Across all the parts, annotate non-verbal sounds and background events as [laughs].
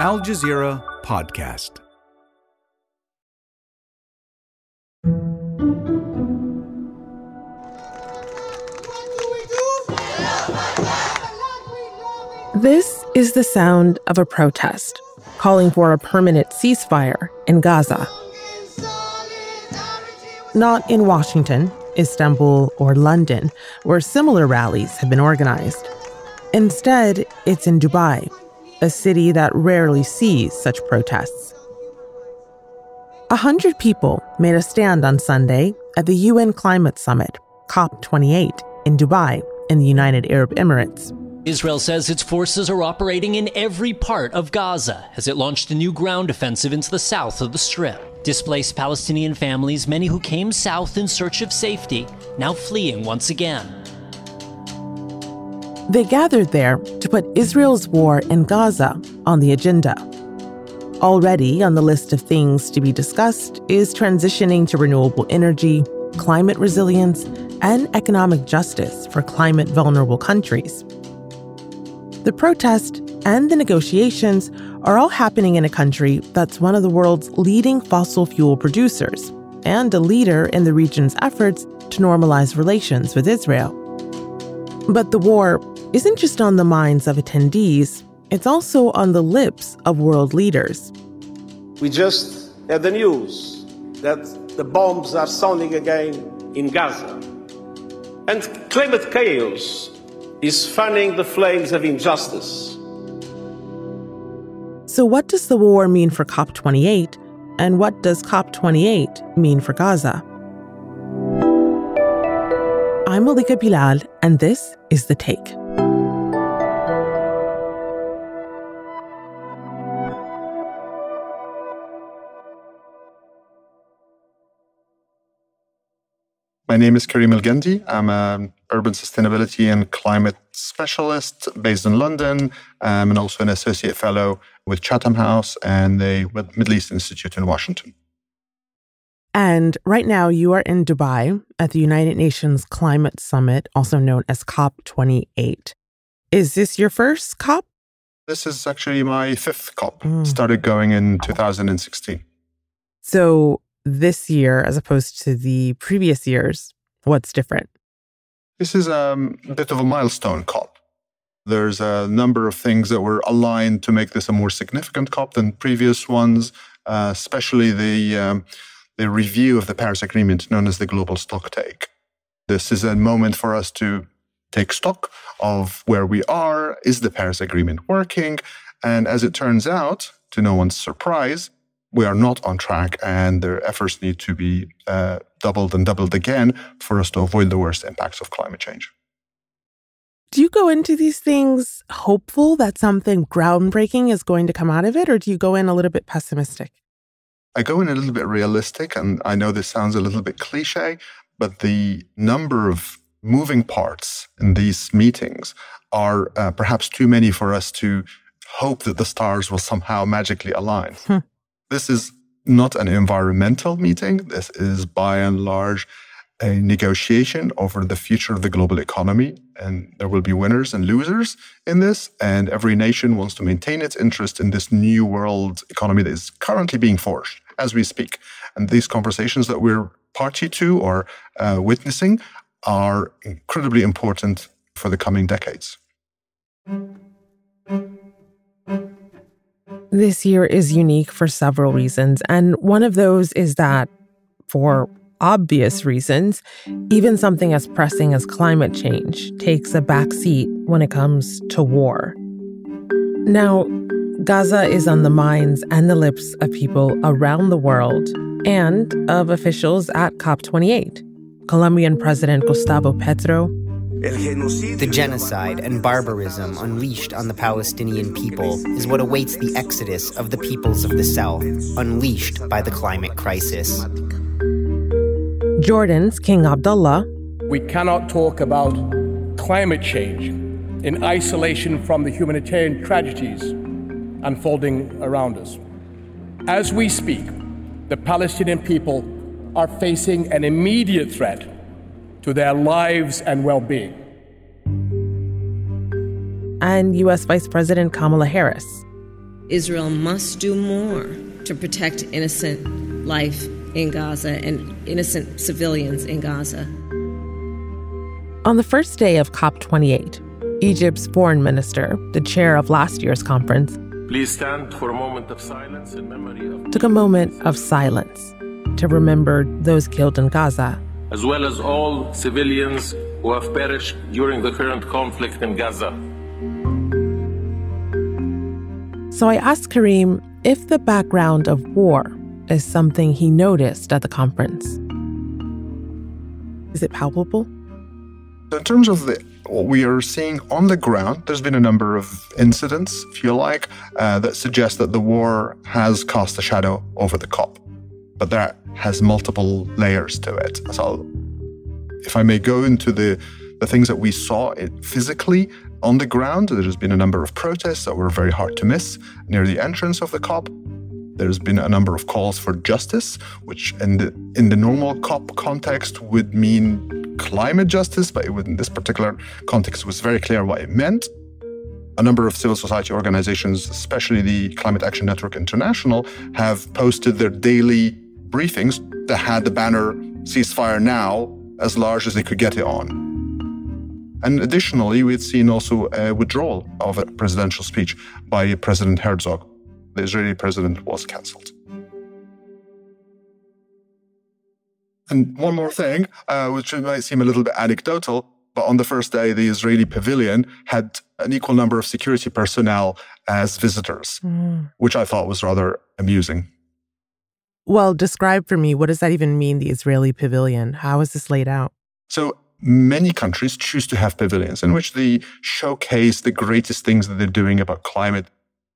Al Jazeera Podcast. This is the sound of a protest calling for a permanent ceasefire in Gaza. Not in Washington, Istanbul, or London, where similar rallies have been organized. Instead, it's in Dubai, a city that rarely sees such protests. A hundred people made a stand on Sunday at the UN Climate Summit, COP28, in Dubai, in the United Arab Emirates. Israel says its forces are operating in every part of Gaza as it launched a new ground offensive into the south of the Strip. Displaced Palestinian families, many who came south in search of safety, now fleeing once again. They gathered there to put Israel's war in Gaza on the agenda. Already on the list of things to be discussed is transitioning to renewable energy, climate resilience, and economic justice for climate vulnerable countries. The protest and the negotiations are all happening in a country that's one of the world's leading fossil fuel producers and a leader in the region's efforts to normalize relations with Israel. But the war isn't just on the minds of attendees, it's also on the lips of world leaders. We just had the news that the bombs are sounding again in Gaza. And climate chaos is fanning the flames of injustice. So, what does the war mean for COP28? And what does COP28 mean for Gaza? I'm Malika Bilal, and this is The Take. My name is Karim Elgendy. I'm an urban sustainability and climate specialist based in London, um, and also an associate fellow with Chatham House and the Middle East Institute in Washington. And right now, you are in Dubai at the United Nations Climate Summit, also known as COP28. Is this your first COP? This is actually my fifth COP. Mm. Started going in 2016. So, this year as opposed to the previous years? What's different? This is um, a bit of a milestone COP. There's a number of things that were aligned to make this a more significant COP than previous ones, uh, especially the, um, the review of the Paris Agreement, known as the Global Stocktake. This is a moment for us to take stock of where we are. Is the Paris Agreement working? And as it turns out, to no one's surprise, we are not on track and their efforts need to be uh, doubled and doubled again for us to avoid the worst impacts of climate change. Do you go into these things hopeful that something groundbreaking is going to come out of it, or do you go in a little bit pessimistic? I go in a little bit realistic, and I know this sounds a little bit cliche, but the number of moving parts in these meetings are uh, perhaps too many for us to hope that the stars will somehow magically align. Hmm. This is not an environmental meeting. This is by and large a negotiation over the future of the global economy. And there will be winners and losers in this. And every nation wants to maintain its interest in this new world economy that is currently being forged as we speak. And these conversations that we're party to or uh, witnessing are incredibly important for the coming decades. This year is unique for several reasons, and one of those is that, for obvious reasons, even something as pressing as climate change takes a backseat when it comes to war. Now, Gaza is on the minds and the lips of people around the world and of officials at COP28. Colombian President Gustavo Petro the genocide and barbarism unleashed on the Palestinian people is what awaits the exodus of the peoples of the South, unleashed by the climate crisis. Jordan's King Abdullah. We cannot talk about climate change in isolation from the humanitarian tragedies unfolding around us. As we speak, the Palestinian people are facing an immediate threat to their lives and well being. And U.S. Vice President Kamala Harris. Israel must do more to protect innocent life in Gaza and innocent civilians in Gaza. On the first day of COP28, Egypt's foreign minister, the chair of last year's conference, Please stand for a moment of silence in memory of. took a moment of silence to remember those killed in Gaza, As well as all civilians who have perished during the current conflict in Gaza. So I asked Karim if the background of war is something he noticed at the conference. Is it palpable? In terms of the what we are seeing on the ground, there's been a number of incidents, if you like, uh, that suggest that the war has cast a shadow over the COP. But that has multiple layers to it. So, if I may go into the the things that we saw it physically on the ground, there has been a number of protests that were very hard to miss near the entrance of the COP. There's been a number of calls for justice, which in the in the normal COP context would mean climate justice, but it would, in this particular context was very clear what it meant. A number of civil society organizations, especially the Climate Action Network International, have posted their daily briefings that had the banner ceasefire now as large as they could get it on. And additionally, we had seen also a withdrawal of a presidential speech by President Herzog. The Israeli president was cancelled. And one more thing, uh, which might seem a little bit anecdotal, but on the first day, the Israeli pavilion had an equal number of security personnel as visitors, which I thought was rather amusing. Well, describe for me what does that even mean, the Israeli pavilion? How is this laid out? So many countries choose to have pavilions in which they showcase the greatest things that they're doing about climate.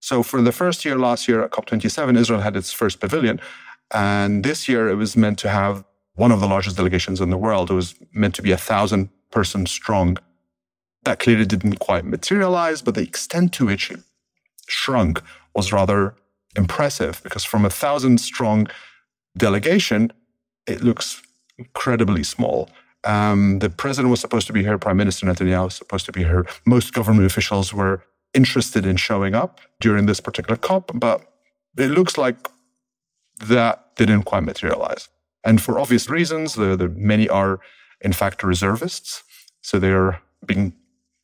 So for the first year last year at COP27, Israel had its first pavilion. And this year it was meant to have one of the largest delegations in the world. It was meant to be a thousand person strong. That clearly didn't quite materialize, but the extent to which it shrunk was rather impressive because from a thousand strong delegation, it looks incredibly small. Um, the president was supposed to be here, Prime Minister Netanyahu was supposed to be here. Most government officials were interested in showing up during this particular COP, but it looks like that didn't quite materialize. And for obvious reasons, the, the many are in fact reservists, so they're being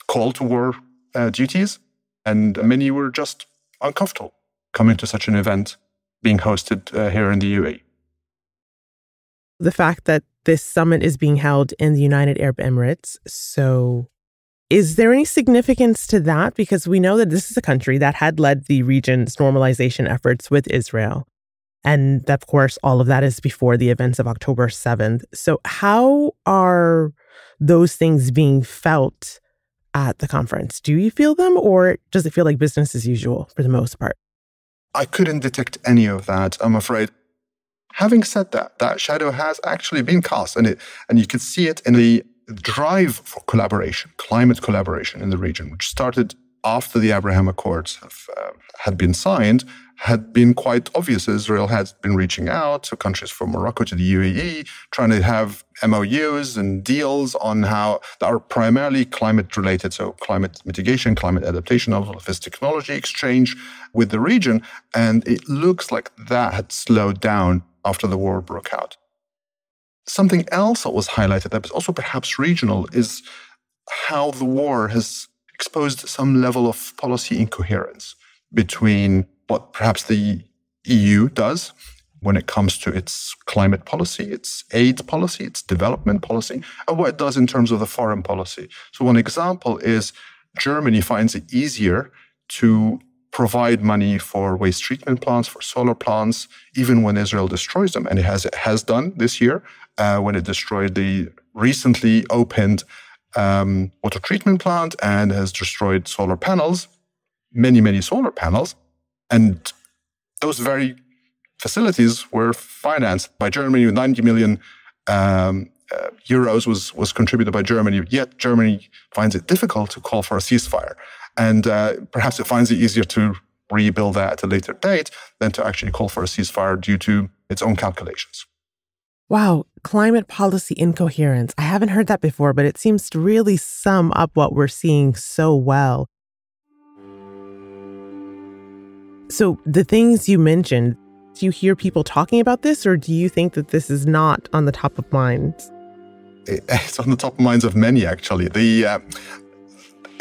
called to war uh, duties, and many were just uncomfortable coming to such an event being hosted uh, here in the UAE. The fact that this summit is being held in the United Arab Emirates. So, is there any significance to that? Because we know that this is a country that had led the region's normalization efforts with Israel. And of course, all of that is before the events of October 7th. So, how are those things being felt at the conference? Do you feel them, or does it feel like business as usual for the most part? I couldn't detect any of that, I'm afraid. Having said that, that shadow has actually been cast, and it, and you can see it in the drive for collaboration, climate collaboration in the region, which started after the Abraham Accords have, uh, had been signed, had been quite obvious. Israel had been reaching out to countries from Morocco to the UAE, trying to have MOUs and deals on how that are primarily climate related. So climate mitigation, climate adaptation, all of this technology exchange with the region. And it looks like that had slowed down after the war broke out. Something else that was highlighted that was also perhaps regional is how the war has exposed some level of policy incoherence between what perhaps the EU does when it comes to its climate policy, its aid policy, its development policy, and what it does in terms of the foreign policy. So, one example is Germany finds it easier to provide money for waste treatment plants, for solar plants, even when Israel destroys them. And it has, it has done this year uh, when it destroyed the recently opened um, water treatment plant and has destroyed solar panels, many, many solar panels. And those very facilities were financed by Germany with 90 million um, uh, euros was, was contributed by Germany. Yet Germany finds it difficult to call for a ceasefire. And uh, perhaps it finds it easier to rebuild that at a later date than to actually call for a ceasefire due to its own calculations. Wow, climate policy incoherence. I haven't heard that before, but it seems to really sum up what we're seeing so well. So, the things you mentioned, do you hear people talking about this, or do you think that this is not on the top of minds? [laughs] It's on the top of minds of many, actually. The uh,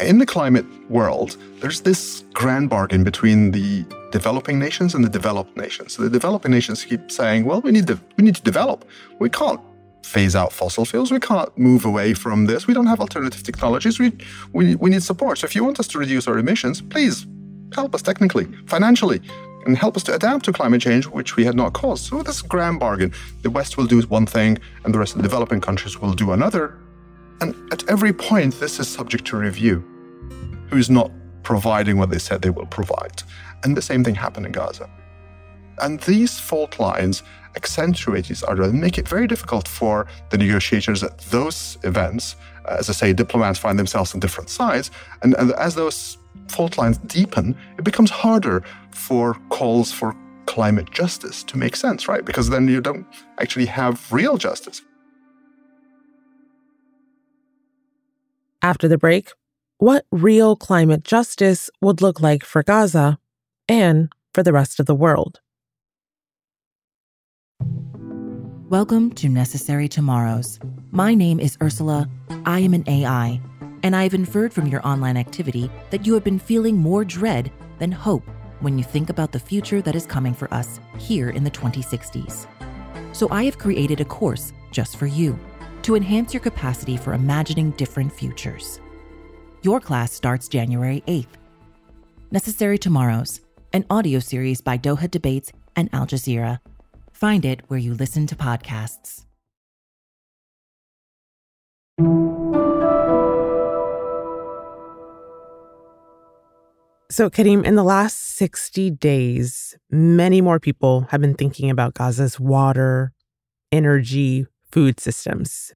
in the climate world, there's this grand bargain between the developing nations and the developed nations. So the developing nations keep saying, "Well, we need to we need to develop. We can't phase out fossil fuels. We can't move away from this. We don't have alternative technologies. We we, we need support. So if you want us to reduce our emissions, please help us technically, financially, and help us to adapt to climate change, which we had not caused. So this grand bargain. The West will do one thing, and the rest of the developing countries will do another. And at every point, this is subject to review. Who's not providing what they said they will provide? And the same thing happened in Gaza. And these fault lines accentuate each other and make it very difficult for the negotiators at those events. As I say, diplomats find themselves on different sides. And, and as those fault lines deepen, it becomes harder for calls for climate justice to make sense, right? Because then you don't actually have real justice. After the break, what real climate justice would look like for Gaza and for the rest of the world. Welcome to Necessary Tomorrows. My name is Ursula. I am an AI, and I have inferred from your online activity that you have been feeling more dread than hope when you think about the future that is coming for us here in the 2060s. So I have created a course just for you to enhance your capacity for imagining different futures. Your class starts January 8th. Necessary Tomorrows, an audio series by Doha Debates and Al Jazeera. Find it where you listen to podcasts. So, Karim, in the last 60 days, many more people have been thinking about Gaza's water, energy, food systems.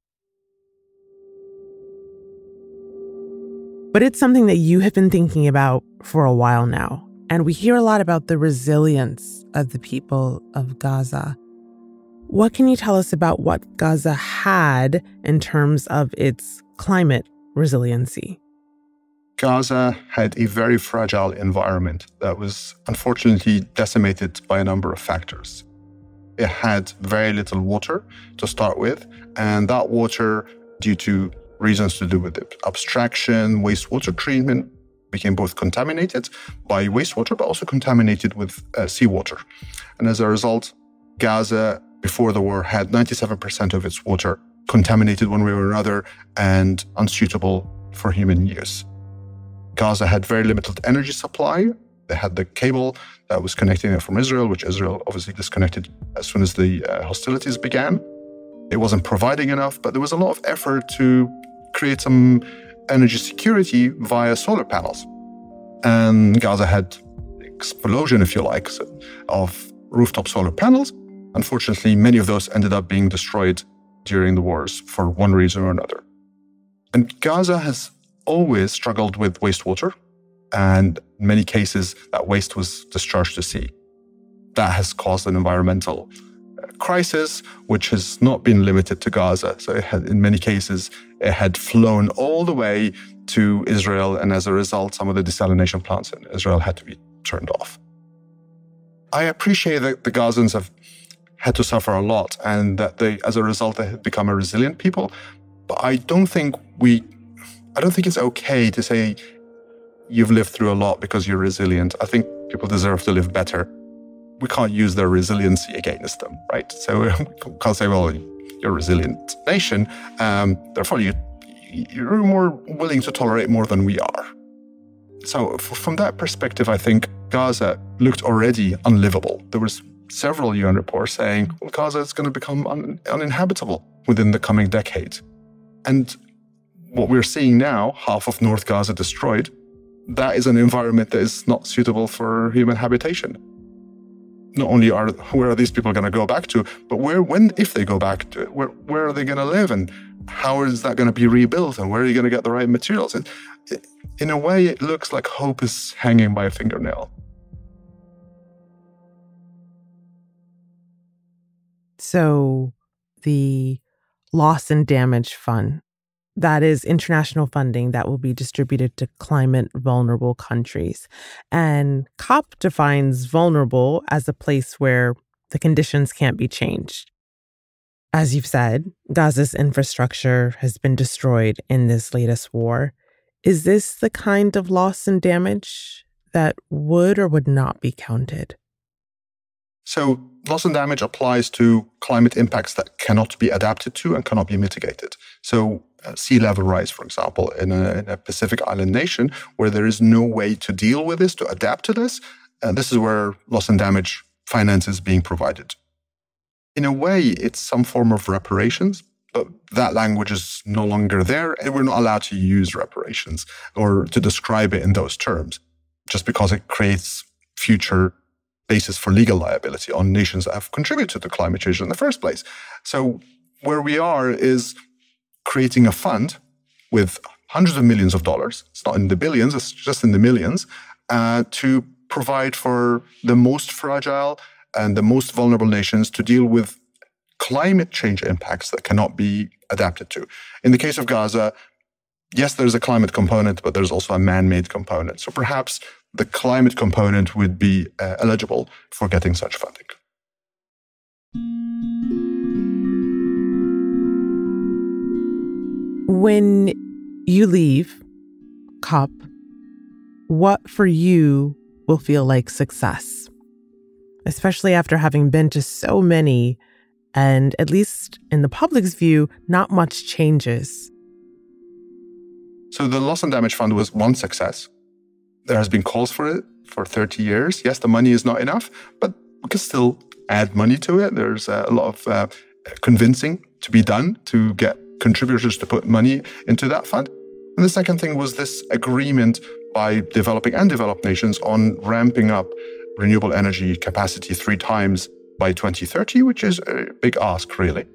But it's something that you have been thinking about for a while now. And we hear a lot about the resilience of the people of Gaza. What can you tell us about what Gaza had in terms of its climate resiliency? Gaza had a very fragile environment that was unfortunately decimated by a number of factors. It had very little water to start with, and that water, due to reasons to do with it. Abstraction, wastewater treatment became both contaminated by wastewater, but also contaminated with uh, seawater. And as a result, Gaza, before the war, had 97% of its water contaminated one way or another and unsuitable for human use. Gaza had very limited energy supply. They had the cable that was connecting it from Israel, which Israel obviously disconnected as soon as the uh, hostilities began. It wasn't providing enough, but there was a lot of effort to create some energy security via solar panels. And Gaza had explosion, if you like, of rooftop solar panels. Unfortunately, many of those ended up being destroyed during the wars for one reason or another. And Gaza has always struggled with wastewater, and in many cases, that waste was discharged to sea. That has caused an environmental uh, crisis, which has not been limited to Gaza. So had, in many cases, it had flown all the way to Israel. And as a result, some of the desalination plants in Israel had to be turned off. I appreciate that the Gazans have had to suffer a lot and that they, as a result, they have become a resilient people. But I don't think we, I don't think it's okay to say you've lived through a lot because you're resilient. I think people deserve to live better we can't use their resiliency against them, right? So [laughs] we can't say, well, you're a resilient nation, um, therefore you, you're more willing to tolerate more than we are. So from that perspective, I think Gaza looked already unlivable. There was several UN reports saying, well, Gaza is going to become un- uninhabitable within the coming decade. And what we're seeing now, half of North Gaza destroyed, that is an environment that is not suitable for human habitation not only are where are these people going to go back to, but where when if they go back to where where are they going to live and how is that going to be rebuilt and where are you going to get the right materials? And in a way, it looks like hope is hanging by a fingernail. So, the loss and damage fund that is international funding that will be distributed to climate vulnerable countries. And COP defines vulnerable as a place where the conditions can't be changed. As you've said, Gaza's infrastructure has been destroyed in this latest war. Is this the kind of loss and damage that would or would not be counted? So, loss and damage applies to climate impacts that cannot be adapted to and cannot be mitigated. So, sea level rise, for example, in a, in a, Pacific island nation where there is no way to deal with this, to adapt to this, uh, this is where loss and damage finance is being provided. In a way, it's some form of reparations, but that language is no longer there, and we're not allowed to use reparations or to describe it in those terms, just because it creates future basis for legal liability on nations that have contributed to climate change in the first place. So where we are is creating a fund with hundreds of millions of dollars. It's not in the billions, it's just in the millions, uh, to provide for the most fragile and the most vulnerable nations to deal with climate change impacts that cannot be adapted to. In the case of Gaza, yes, there's a climate component, but there's also a man made component. So perhaps the climate component would be uh, eligible for getting such funding. When you leave COP, what for you will feel like success? Especially after having been to so many, and at least in the public's view, not much changes. So the loss and damage fund was one success. There has been calls for it for 30 years. Yes, the money is not enough, but we can still add money to it. There's a lot of uh, convincing to be done to get contributors to put money into that fund. And the second thing was this agreement by developing and developed nations on ramping up renewable energy capacity three times by 2030, which is a big ask, really.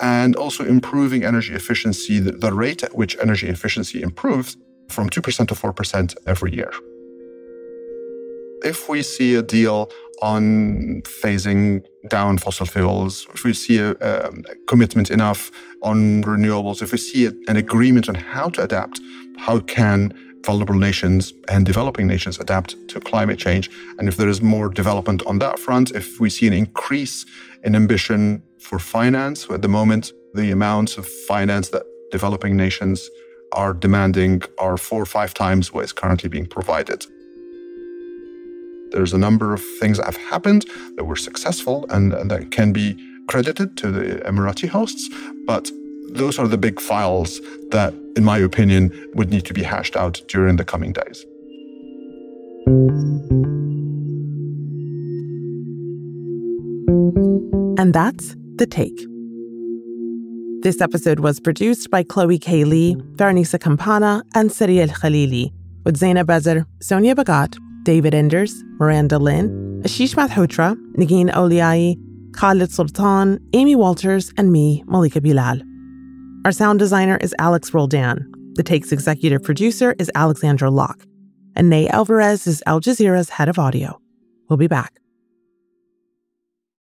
And also improving energy efficiency, the, rate at which energy efficiency improves from 2% to 4% every year. If we see a deal on phasing down fossil fuels, if we see a, um, a commitment enough on renewables, if we see a, an agreement on how to adapt, how can vulnerable nations and developing nations adapt to climate change, and if there is more development on that front, if we see an increase in ambition for finance, at the moment, the amounts of finance that developing nations are demanding are four or five times what is currently being provided. There's a number of things that have happened that were successful and, and that can be credited to the Emirati hosts, but those are the big files that, in my opinion, would need to be hashed out during the coming days. And that's the take. This episode was produced by Chloe K. Li, Fahrinisa Campana, and Sari El Khalili, with Zainab Bezer, Sonia Bagat, David Enders, Miranda Lynn, Ashish Malhotra, Nagin Oliai, Khalid Sultan, Amy Walters, and me, Malika Bilal. Our sound designer is Alex Roldan. The Take's executive producer is Alexandra Locke. And Ney Alvarez is Al Jazeera's head of audio. We'll be back.